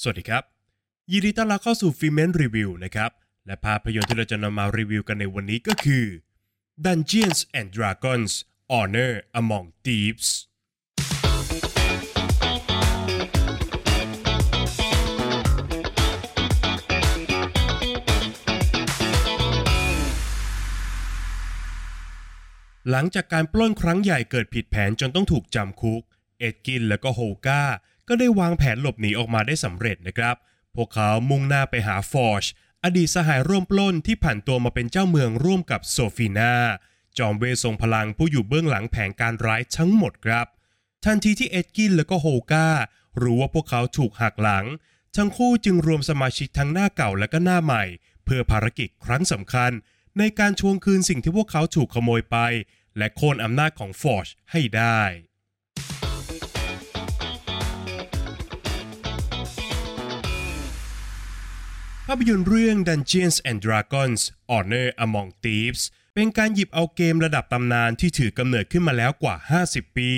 สวัสดีครับ ยินดีต้อนรับเข้าสู่ฟิเมนรีวิวนะครับ และภาพยนตร์ที่เราจะนำมารีวิวกันในวันนี้ก็คือ Dungeons and Dragons Honor Among Thieves หลังจากการปล้นครั้งใหญ่เกิดผิดแผนจนต้องถูกจำคุก เอ็ดกินและก็โฮก้า ก็ได้วางแผนหลบหนีออกมาได้สำเร็จนะครับ พวกเขามุ่งหน้าไปหาฟอร์ชอดีตสหายร่วมปล้นที่ผ่านตัวมาเป็นเจ้าเมืองร่วมกับโซฟีนาจอมเวททรงพลังผู้อยู่เบื้องหลังแผนการร้ายทั้งหมดครับ ทันทีที่เอ็ดกินและก็โฮก้ารู้ว่าพวกเขาถูกหักหลัง ทั้งคู่จึงรวมสมาชิกทั้งหน้าเก่าและก็หน้าใหม่ เพื่อภารกิจครั้งสำคัญ ในการทวงคืนสิ่งที่พวกเขาถูกขโมยไป และโค่นอำนาจของ Forge ให้ได้ ภาพยนตร์เรื่อง Dungeons and Dragons Honor Among Thieves เป็นการหยิบเอาเกมระดับตำนานที่ถือกำเนิดขึ้นมาแล้วกว่า 50 ปี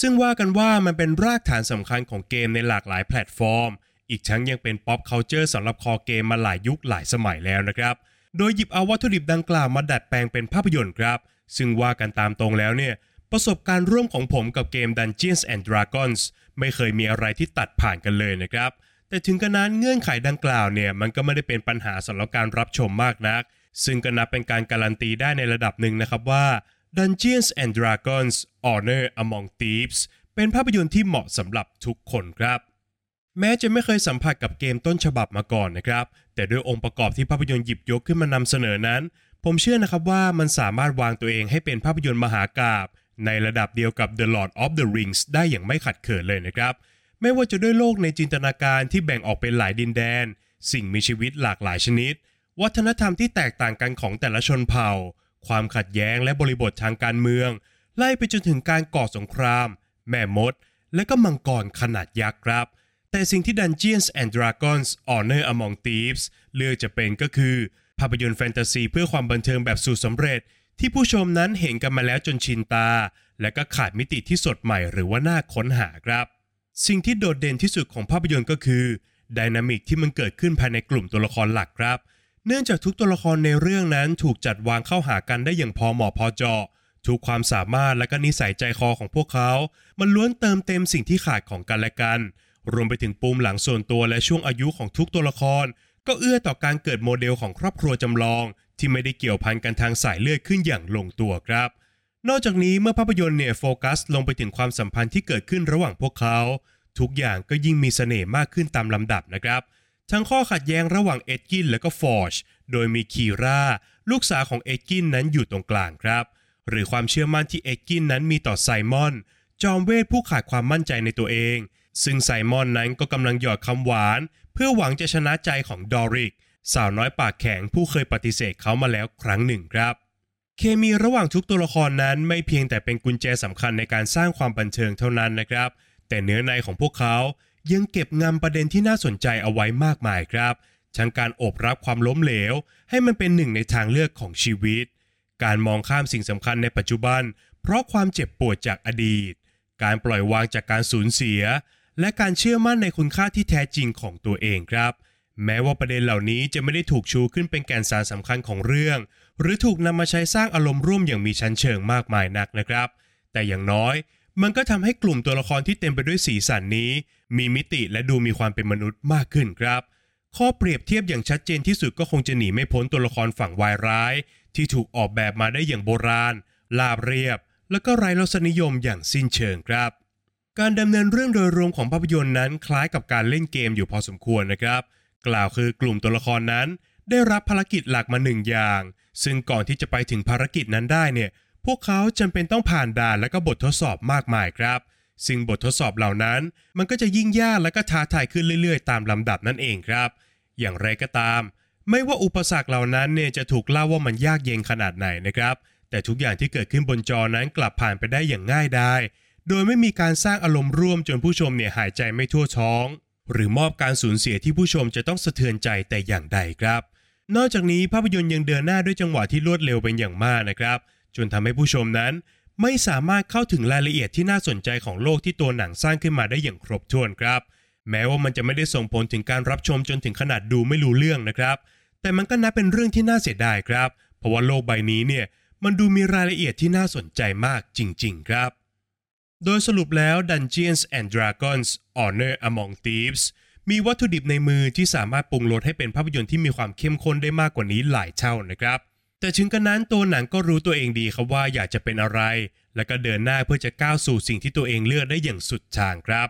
ซึ่งว่ากันว่ามันเป็นรากฐานสำคัญของเกมในหลากหลายแพลตฟอร์ม อีกทั้งยังเป็น pop culture สำหรับคอเกมมาหลายยุคหลายสมัยแล้วนะครับ โดยหยิบเอาวัตถุดิบดังกล่าวมาดัดแปลงเป็นภาพยนตร์ครับ ซึ่งว่ากันตามตรงแล้วเนี่ยประสบการณ์ร่วมของผมกับเกม Dungeons and Dragons ไม่เคยมีอะไรที่ตัดผ่านกันเลยนะครับ แต่ถึงกระนั้นเงื่อนไขดังกล่าวเนี่ยมันก็ไม่ได้เป็นปัญหาสำหรับการรับชมมากนัก ซึ่งก็นับเป็นการการันตีได้ในระดับหนึ่งนะครับว่า Dungeons and Dragons Honor Among Thieves เป็นภาพยนตร์ที่เหมาะสำหรับทุกคนครับ แม้จะไม่เคยสัมผัสกับเกมต้นฉบับมาก่อนนะครับ แต่ด้วยองค์ประกอบที่ภาพยนตร์หยิบยกขึ้นมานำเสนอนั้น ผมเชื่อนะครับว่ามันสามารถวางตัวเองให้เป็นภาพยนตร์มหากาบในระดับเดียวกับ The Lord of the Rings ได้อย่างไม่ขัดเขินเลยนะครับ ไม่ว่าจะด้วยโลกในจินตนาการที่แบ่งออกเป็นหลายดินแดน สิ่งมีชีวิตหลากหลายชนิด วัฒนธรรมที่แตกต่างกันของแต่ละชนเผ่า ความขัดแย้งและบริบททางการเมือง ไล่ไปจนถึงการก่อสงคราม แม่มด และก็มังกรขนาดยักษ์ครับ แต่สิ่งที่ Dungeons and Dragons Honor Among Thieves เลือกจะเป็นก็คือ ภาพยนตร์แฟนตาซีเพื่อความบันเทิงแบบสูตรสำเร็จ ที่ผู้ชมนั้นเห็นกันมาแล้วจนชินตา และก็ขาดมิติที่สดใหม่หรือว่าน่าค้นหาครับ สิ่งที่โดดเด่นที่สุดของภาพยนตร์ก็คือดินามิกที่มันเกิดขึ้นภายในกลุ่มตัวละครหลักครับ เนื่องจากทุกตัวละครในเรื่องนั้นถูกจัดวางเข้าหากันได้อย่างพอเหมาะพอเจาะทุกความสามารถและก็นิสัยใจคอของพวกเขา มันล้วนเติมเต็มสิ่งที่ขาดของกันและกัน รวมไปถึงปูมหลังส่วนตัวและช่วงอายุของทุกตัวละคร ก็เอื้อต่อการเกิดโมเดลของครอบครัวจำลอง ที่ไม่ได้เกี่ยวพันกันทางสายเลือดขึ้นอย่างลงตัวครับ นอกจากนี้เมื่อภาพยนตร์เนี่ยโฟกัสลงไปถึงความสัมพันธ์ที่เกิดขึ้นระหว่างพวกเขา ทุกอย่างก็ยิ่งมีเสน่ห์มากขึ้นตามลำดับนะครับ ทั้งข้อขัดแย้งระหว่างเอ็ดกินและก็ฟอร์ชโดยมีคีราลูกสาวของเอ็ดกินนั้นอยู่ตรงกลางครับ หรือความเชื่อมั่นที่เอ็ดกินนั้นมีต่อไซมอน จอมเวทผู้ขาดความมั่นใจในตัวเอง ซึ่งไซมอนนั้นก็กำลังหยอดคำหวาน เพื่อหวังจะชนะใจของดอริกสาวน้อยปากแข็งผู้เคยปฏิเสธเขามาแล้วครั้งหนึ่งครับ เคมีระหว่างทุกตัวละครนั้นไม่เพียงแต่เป็นกุญแจสำคัญในการสร้างความบันเทิงเท่านั้นนะครับ แต่เนื้อในของพวกเขายังเก็บงำประเด็นที่น่าสนใจเอาไว้มากมายครับทั้งการโอบรับความล้มเหลว ให้มันเป็นหนึ่งในทางเลือกของชีวิต การมองข้ามสิ่งสำคัญในปัจจุบัน เพราะความเจ็บปวดจากอดีต การปล่อยวางจากการสูญเสีย และการเชื่อมั่นในคุณค่าที่แท้จริงของตัวเองครับ แม้ว่าประเด็นเหล่านี้จะไม่ได้ถูกชูขึ้นเป็นแกนสารสำคัญของเรื่อง หรือถูกนำมาใช้สร้างอารมณ์ร่วมอย่างมีชั้นเชิงมากมายนักนะครับ แต่อย่างน้อย มันก็ทำให้กลุ่มตัวละครที่เต็มไปด้วยสีสันนี้ มีมิติและดูมีความเป็นมนุษย์มากขึ้นครับ ข้อเปรียบเทียบอย่างชัดเจนที่สุดก็คงจะหนีไม่พ้นตัวละครฝั่งวายร้าย ที่ถูกออกแบบมาได้อย่างโบราณลาบเรียบ แล้วก็ไร้รสนิยมอย่างสิ้นเชิงครับ การดำเนินเรื่องโดยรวมของภาพยนตร์นั้นคล้ายกับการเล่นเกมอยู่พอสมควรนะครับ กล่าวคือกลุ่มตัวละครนั้น ได้รับภารกิจหลักมาหนึ่งอย่าง ซึ่งก่อนที่จะไปถึงภารกิจนั้นได้เนี่ย พวกเขาจำเป็นต้องผ่านด่านและก็บททดสอบมากมายครับ ซึ่งบททดสอบเหล่านั้น มันก็จะยิ่งยากและก็ท้าทายขึ้นเรื่อยๆ ตามลำดับนั่นเองครับ อย่างไรก็ตาม ไม่ว่าอุปสรรคเหล่านั้นเนี่ยจะถูกเล่าว่ามันยากเย็นขนาดไหนนะครับ แต่ทุกอย่างที่เกิดขึ้นบนจอนั้นกลับผ่านไปได้อย่างง่ายดายโดยไม่มีการสร้างอารมณ์ร่วมจนผู้ชมเนี่ยหายใจไม่ทั่วท้อง หรือมอบการสูญเสียที่ผู้ชมจะต้องสะเทือนใจแต่อย่างใดครับ นอกจากนี้ภาพยนตร์ยังเดินหน้าด้วยจังหวะที่รวดเร็วเป็นอย่างมากนะครับ จนทำให้ผู้ชมนั้น ไม่สามารถเข้าถึงรายละเอียดที่น่าสนใจของโลกที่ตัวหนังสร้างขึ้นมาได้อย่างครบถ้วนครับ แม้ว่ามันจะไม่ได้ส่งผลถึงการรับชมจนถึงขนาดดูไม่รู้เรื่องนะครับ แต่มันก็นับเป็นเรื่องที่น่าเสียดายครับ เพราะว่าโลกใบนี้เนี่ยมันดูมีรายละเอียดที่น่าสนใจมากจริง ๆ ครับ โดยสรุปแล้ว Dungeons and Dragons Honor Among Thieves มีวัตถุดิบในมือที่สามารถปรุงรสให้เป็นภาพยนตร์ที่มีความเข้มข้นได้มากกว่านี้หลายเท่านะครับ แต่ถึงกระนั้นตัวหนังก็รู้ตัวเองดีครับว่าอยากจะเป็นอะไร และก็เดินหน้าเพื่อจะก้าวสู่สิ่งที่ตัวเองเลือกได้อย่างสุดทางครับ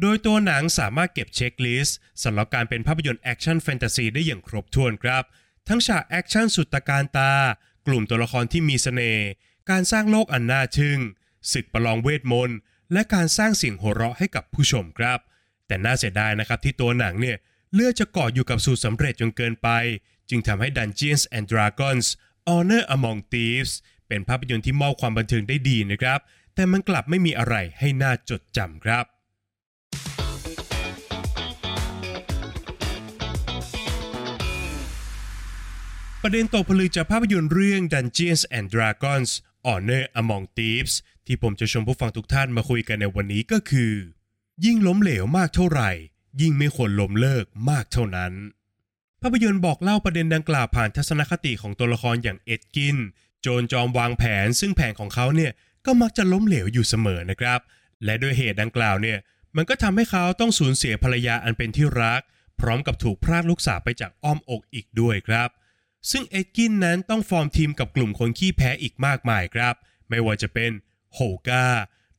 โดยตัวหนังสามารถเก็บ checklist สำหรับการเป็นภาพยนตร์แอคชั่นแฟนตาซีได้อย่างครบถ้วนครับ ทั้งฉากแอคชั่นสุดตระการตา กลุ่มตัวละครที่มีเสน่ห์การสร้างโลกอันน่าทึ่งศึกประลองเวทมนต์และการสร้างเสียงหัวเราะให้กับผู้ชมครับ แต่น่าเสียดายนะครับที่ตัวหนังเนี่ยเลือกจะเกาะอยู่กับสูตรสำเร็จจนเกินไป จึงทำให้ Dungeons and Dragons Honor Among Thieves เป็นภาพยนตร์ที่มอบความบันเทิงได้ดีนะครับ แต่มันกลับไม่มีอะไรให้น่าจดจำครับประเด็นตกผลึกจากภาพยนตร์เรื่อง Dungeons and Dragons Honor Among Thieves ที่ผมจะชวนผู้ฟังทุกท่านมาคุยกันในวันนี้ก็คือ ยิ่งล้มเหลวมากเท่าไหร่ ยิ่งไม่ควรล้มเลิกมากเท่านั้น ภาพยนตร์บอกเล่าประเด็นดังกล่าวผ่านทัศนคติของตัวละครอย่างเอ็ดกิน โจรจอมวางแผนซึ่งแผนของเขาเนี่ยก็มักจะล้มเหลวอยู่เสมอนะครับ และด้วยเหตุดังกล่าวเนี่ยมันก็ทำให้เขาต้องสูญเสียภรรยาอันเป็นที่รัก พร้อมกับถูกพรากลูกสาวไปจากอ้อมอกอีกด้วยครับ ซึ่งเอ็ดกินนั้นต้องฟอร์มทีมกับกลุ่มคนขี้แพ้อีกมากมายครับ ไม่ว่าจะเป็นโฮกา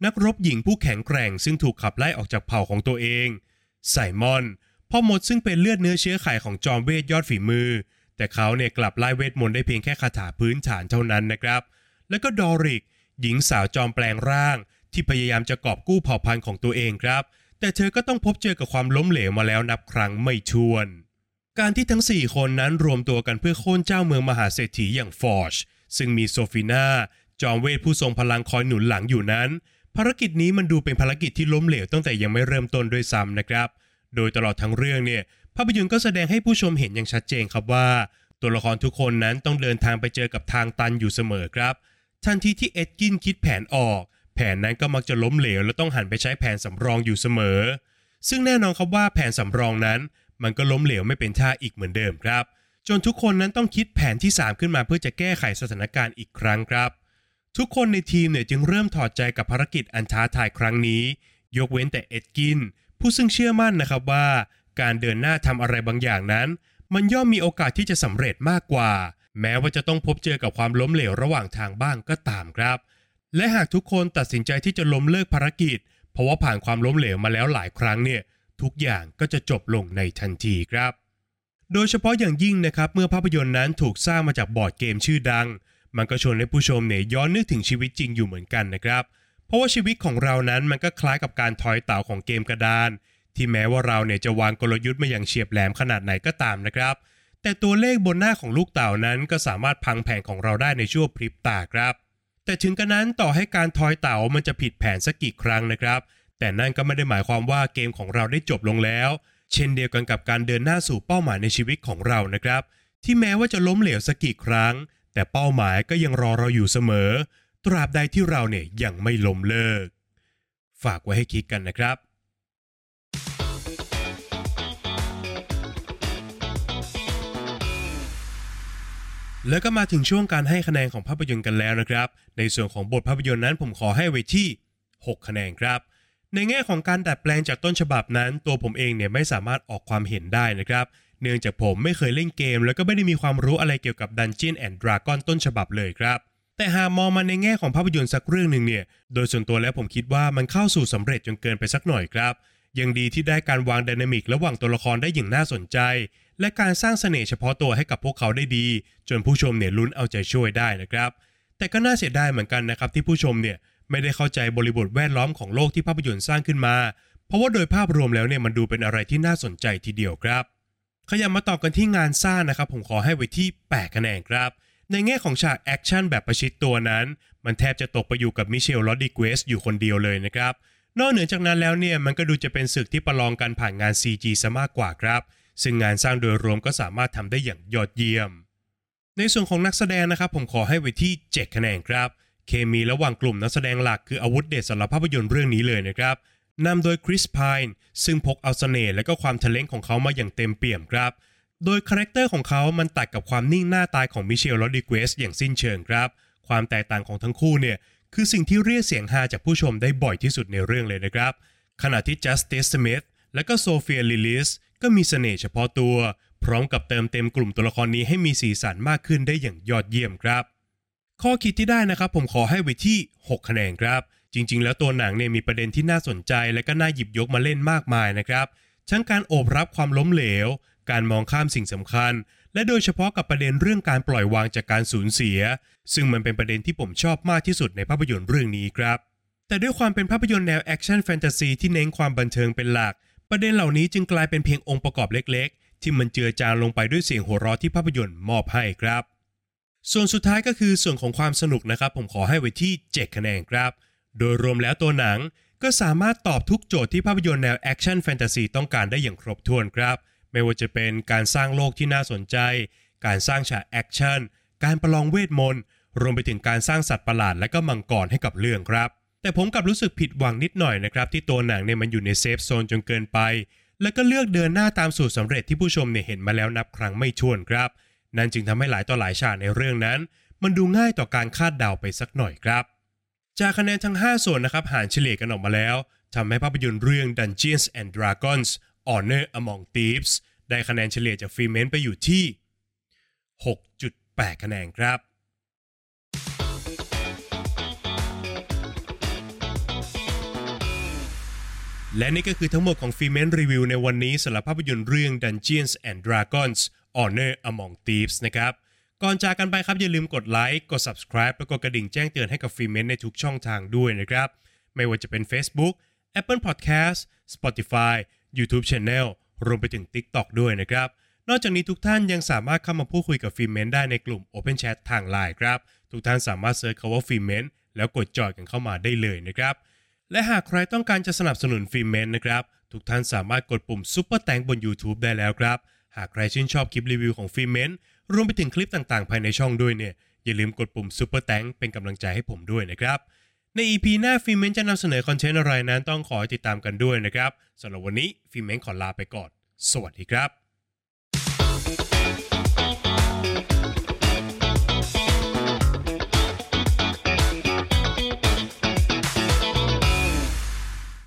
นักรบหญิงผู้แข็งแกร่งซึ่งถูกขับไล่ออกจากเผ่าของตัวเองไซมอน พ่อมดซึ่งเป็นเลือดเนื้อเชื้อไขของจอมเวทยอดฝีมือ แต่เขาเนี่ยกลับไล่เวทมนต์ได้เพียงแค่คาถาพื้นฐานเท่านั้นนะครับ แล้วก็ดอริก หญิงสาวจอมแปลงร่าง ที่พยายามจะกอบกู้เผ่าพันธุ์ของตัวเองครับ แต่เธอก็ต้องพบเจอกับความล้มเหลวมาแล้วนับครั้งไม่ถ้วน การที่ทั้ง 4 คนนั้นรวมตัวกันเพื่อโค่นเจ้าเมืองมหาเศรษฐีอย่างฟอร์ชซึ่งมีโซฟีนาจอมเวทผู้ทรงพลังคอยหนุนหลังอยู่นั้น ภารกิจนี้มันดูเป็นภารกิจที่ล้มเหลวตั้งแต่ยังไม่เริ่มต้นด้วยซ้ำนะครับ โดยตลอดทั้งเรื่องเนี่ยภาพยนตร์ก็แสดงให้ผู้ชมเห็นอย่างชัดเจนครับว่า ตัวละครทุกคนนั้นต้องเดินทางไปเจอกับทางตันอยู่เสมอครับ ทันทีที่เอ็ดกินคิดแผนออก แผนนั้นก็มักจะล้มเหลวและต้องหันไปใช้แผนสำรองอยู่เสมอ ซึ่งแน่นอนครับว่าแผนสำรองนั้น มันก็ล้มเหลวไม่เป็นท่าอีกเหมือนเดิมครับ จนทุกคนนั้นต้องคิดแผนที่ 3 ขึ้นมาเพื่อจะแก้ไขสถานการณ์อีกครั้งครับ ทุกคนในทีมเนี่ยจึงเริ่มถอดใจกับภารกิจอันท้าทายครั้งนี้ ยกเว้นแต่เอ็ดกิน ผู้ซึ่งเชื่อมั่นนะครับว่า การเดินหน้าทำอะไรบางอย่างนั้น มันย่อมมีโอกาสที่จะสำเร็จมากกว่า แม้ว่าจะต้องพบเจอกับความล้มเหลวระหว่างทางบ้างก็ตามครับ และหากทุกคนตัดสินใจที่จะล้มเลิกภารกิจ เพราะว่าผ่านความล้มเหลวมาแล้วหลายครั้งเนี่ยทุกอย่างก็จะจบลงในทันทีครับ โดยเฉพาะอย่างยิ่งนะครับเมื่อภาพยนตร์นั้นถูกสร้างมาจากบอร์ดเกมชื่อดัง มันก็ชวนให้ผู้ชมเนี่ยย้อนนึกถึงชีวิตจริงอยู่เหมือนกันนะครับ เพราะว่าชีวิตของเรานั้นมันก็คล้ายกับการทอยเต่าของเกมกระดาน ที่แม้ว่าเราเนี่ยจะวางกลยุทธ์มาอย่างเฉียบแหลมขนาดไหนก็ตามนะครับ แต่ตัวเลขบนหน้าของลูกเต่านั้นก็สามารถพังแผนของเราได้ในชั่วพริบตาครับ แต่ถึงกระนั้นต่อให้การทอยเต่ามันจะผิดแผนสักกี่ครั้งนะครับ แต่นั่นก็ไม่ได้หมายความว่าเกมของเราได้จบลงแล้ว เช่นเดียวกันกับการเดินหน้าสู่เป้าหมายในชีวิตของเรานะครับ ที่แม้ว่าจะล้มเหลวสักกี่ครั้ง แต่เป้าหมายก็ยังรอเราอยู่เสมอ ตราบใดที่เราเนี่ยยังไม่ล้มเลิก ฝากไว้ให้คิดกันนะครับแล้วก็มาถึงช่วงการให้คะแนนของภาพยนตร์กันแล้วนะครับ ในส่วนของบทภาพยนตร์นั้นผมขอให้ไว้ที่ 6 คะแนนครับ ในแง่ของการดัดแปลงจากต้นฉบับนั้น ตัวผมเองเนี่ยไม่สามารถออกความเห็นได้นะครับ เนื่องจากผมไม่เคยเล่นเกม แล้วก็ไม่ได้มีความรู้อะไรเกี่ยวกับ Dungeon and Dragon ต้นฉบับเลยครับ แต่หากมองมาในแง่ของภาพยนตร์สักเรื่องหนึ่งเนี่ย โดยส่วนตัวแล้วผมคิดว่ามันเข้าสู่สำเร็จจนเกินไปสักหน่อยครับ ยังดีที่ได้การวางไดนามิกระหว่างตัวละครได้อย่างน่าสนใจ และการสร้างเสน่ห์เฉพาะตัวให้กับพวกเขาได้ดี จนผู้ชมเนี่ยลุ้นเอาใจช่วยได้นะครับ แต่ก็น่าเสียดายเหมือนกันนะครับที่ผู้ชมเนี่ยไม่ได้เข้าใจบริบทแวดล้อมของโลกที่ภาพยนตร์สร้างขึ้นมา เพราะว่าโดยภาพรวมแล้วเนี่ยมันดูเป็นอะไรที่น่าสนใจทีเดียวครับ ขยับมาต่อกันที่งานสร้างนะครับ ผมขอให้ไว้ที่ 8 คะแนนครับ ในแง่ของฉากแอคชั่นแบบประชิดตัวนั้น มันแทบจะตกไปอยู่กับมิเชล โรดริเกซอยู่คนเดียวเลยนะครับ นอกเหนือจากนั้นแล้วเนี่ยมันก็ดูจะเป็นศึกที่ประลองกันผ่านงาน CG ซะมากกว่าครับ ซึ่งงานสร้างโดยรวมก็สามารถทำได้อย่างยอดเยี่ยม ในส่วนของนักแสดงนะครับผมขอให้ไว้ที่ 7 คะแนนครับ เคมีระหว่างกลุ่มนักแสดงหลักคืออาวุธเด็ดสำหรับภาพยนตร์เรื่องนี้เลยนะครับ นำโดยคริสพายน์ซึ่งพกเอาเสน่ห์และก็ความทะเล้นของเขามาอย่างเต็มเปี่ยมครับ โดย character ของเขามันตัดกับความนิ่งหน้าตายของมิเชลโรดริเกซอย่างสิ้นเชิงครับ ความแตกต่างของทั้งคู่เนี่ยคือสิ่งที่เรียกเสียงฮาจากผู้ชมได้บ่อยที่สุดในเรื่องเลยนะครับ ขณะที่จัสติซ สมิธและก็โซเฟียลิลิสก็มีเสน่ห์เฉพาะตัว พร้อมกับเติมเต็มกลุ่มตัวละครนี้ให้มีสีสันมากขึ้นได้อย่างยอดเยี่ยมครับ ข้อคิดที่ได้นะครับผมขอให้ไว้ที่ 6 คะแนนครับ จริง ๆ แล้วตัวหนังเนี่ยมีประเด็นที่น่าสนใจและก็น่าหยิบยกมาเล่นมากมายนะครับทั้งการโอบรับความล้มเหลว การมองข้ามสิ่งสำคัญ และโดยเฉพาะกับประเด็นเรื่องการปล่อยวางจากการสูญเสีย ซึ่งมันเป็นประเด็นที่ผมชอบมากที่สุดในภาพยนตร์เรื่องนี้ครับ แต่ด้วยความเป็นภาพยนตร์แนวแอคชั่นแฟนตาซีที่เน้นความบันเทิงเป็นหลัก ประเด็นเหล่านี้จึงกลายเป็นเพียงองค์ประกอบเล็ก ๆ ที่มันเจือจางลงไปด้วยเสียงหัวเราะที่ภาพยนตร์มอบให้ครับ ส่วนสุดท้ายก็คือส่วนของความสนุกนะครับ ผมขอให้ไว้ที่ 7 คะแนนครับ โดยรวมแล้วตัวหนังก็สามารถตอบทุกโจทย์ที่ภาพยนตร์แนวแอคชั่นแฟนตาซีต้องการได้อย่างครบถ้วนครับ ไม่ว่าจะเป็นการสร้างโลกที่น่าสนใจ การสร้างฉากแอคชั่น การประลองเวทมนต์ รวมไปถึงการสร้างสัตว์ประหลาดและก็มังกรให้กับเรื่องครับ แต่ผมกลับรู้สึกผิดหวังนิดหน่อยนะครับ ที่ตัวหนังเนี่ยมันอยู่ในเซฟโซนจนเกินไป แล้วก็เลือกเดินหน้าตามสูตรสำเร็จที่ผู้ชมเนี่ยเห็นมาแล้วนับครั้งไม่ถ้วนครับ นั่นจึงทำให้หลายต่อหลายฉากในเรื่องนั้น มันดูง่ายต่อการคาดเดาไปสักหน่อยครับ จากคะแนนทั้ง 5 ส่วนนะครับหารเฉลี่ยกันออกมาแล้วทำให้ภาพยนตร์เรื่อง Dungeons and Dragons Honor Among Thieves ได้คะแนนเฉลี่ยจากฟรีเมนไปอยู่ที่ 6.8 คะแนนครับ และนี่ก็คือทั้งหมดของฟีเมนรีวิวในวันนี้สำหรับภาพยนตร์เรื่อง Dungeons and Dragons Honor Among Thieves นะครับ ก่อนจากกันไปครับอย่าลืมกดไลค์กด subscribe และกดกระดิ่งแจ้งเตือนให้กับฟีเมนในทุกช่องทางด้วยนะครับ ไม่ว่าจะเป็น Facebook Apple Podcast Spotify YouTube Channel รวมไปถึง TikTok ด้วยนะครับ นอกจากนี้ทุกท่านยังสามารถเข้ามาพูดคุยกับ Filmment ได้ในกลุ่ม Open Chat ทางไลน์ครับ ทุกท่านสามารถ search คำว่า Filmment แล้วกด join กันเข้ามาได้เลยนะครับ และหากใครต้องการจะสนับสนุน Filmment นะครับ ทุกท่านสามารถกดปุ่ม Super Thanks บน YouTube ได้แล้วครับ หากใครชื่นชอบคลิปรีวิวของ Filmment รวมไปถึงคลิปต่างๆ ภายในช่องด้วยเนี่ย อย่าลืมกดปุ่ม Super Thanks เป็นกำลังใจให้ผมด้วยนะครับ ใน EP หน้า Filmment จะนำเสนอ content อะไรนั้นต้องขอติดตามกันด้วยนะครับสำหรับวันนี้ Filmment ขอลาไปก่อน สวัสดีครับ